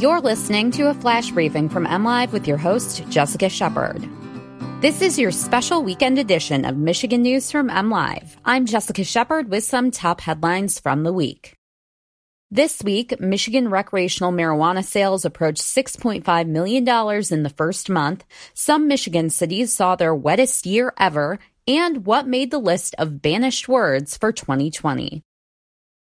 You're listening to a flash briefing from MLive with your host, Jessica Shepard. This is your special weekend edition of Michigan News from MLive. I'm Jessica Shepard with some top headlines from the week. This week, Michigan recreational marijuana sales approached $6.5 million in the first month. Some Michigan cities saw their wettest year ever, and what made the list of banished words for 2020.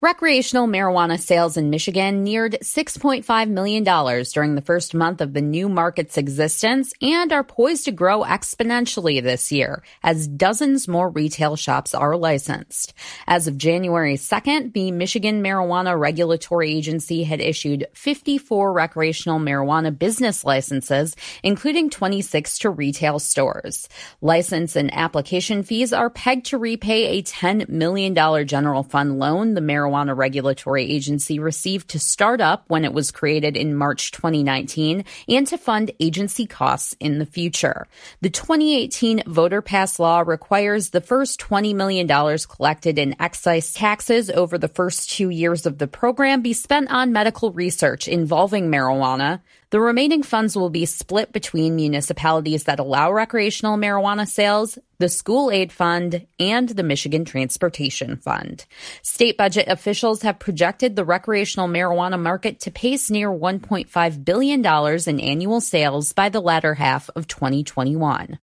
Recreational marijuana sales in Michigan neared $6.5 million during the first month of the new market's existence and are poised to grow exponentially this year as dozens more retail shops are licensed. As of January 2nd, the Michigan Marijuana Regulatory Agency had issued 54 recreational marijuana business licenses, including 26 to retail stores. License and application fees are pegged to repay a $10 million general fund loan the marijuana Marijuana Regulatory Agency received to start up when it was created in March 2019 and to fund agency costs in the future. The 2018 voter pass law requires the first $20 million collected in excise taxes over the first two years of the program be spent on medical research involving marijuana. The remaining funds will be split between municipalities that allow recreational marijuana sales, the School Aid Fund, and the Michigan Transportation Fund. State budget officials have projected the recreational marijuana market to pace near $1.5 billion in annual sales by the latter half of 2021.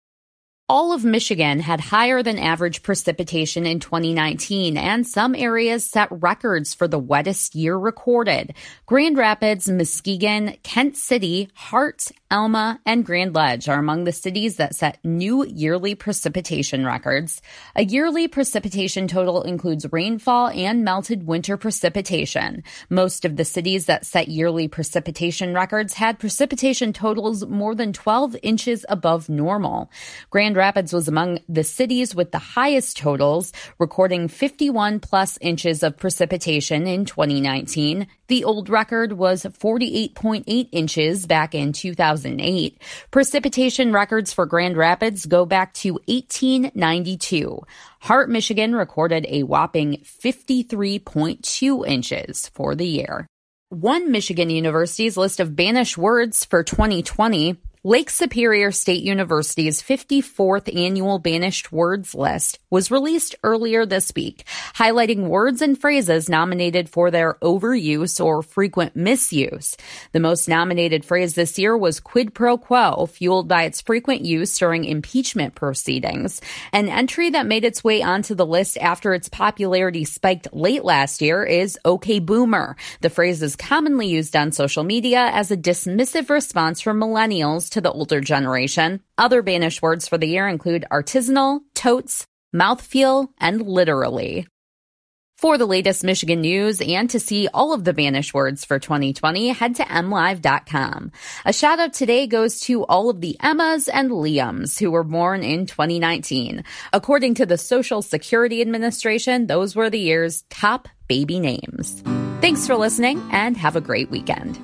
All of Michigan had higher than average precipitation in 2019, and some areas set records for the wettest year recorded. Grand Rapids, Muskegon, Kent City, Hart, Alma, and Grand Ledge are among the cities that set new yearly precipitation records. A yearly precipitation total includes rainfall and melted winter precipitation. Most of the cities that set yearly precipitation records had precipitation totals more than 12 inches above normal. Grand Grand Rapids was among the cities with the highest totals, recording 51 plus inches of precipitation in 2019. The old record was 48.8 inches back in 2008. Precipitation records for Grand Rapids go back to 1892. Hart, Michigan recorded a whopping 53.2 inches for the year. One Michigan University's list of banished words for 2020 Lake Superior State University's 54th annual Banished Words list was released earlier this week, highlighting words and phrases nominated for their overuse or frequent misuse. The most nominated phrase this year was quid pro quo, fueled by its frequent use during impeachment proceedings. An entry that made its way onto the list after its popularity spiked late last year is okay boomer. The phrase is commonly used on social media as a dismissive response from millennials to the older generation. Other banished words for the year include artisanal, totes, mouthfeel, and literally. For the latest Michigan news and to see all of the banished words for 2020, head to mlive.com. A shout out today goes to all of the Emmas and Liams who were born in 2019. According to the Social Security Administration, those were the year's top baby names. Thanks for listening and have a great weekend.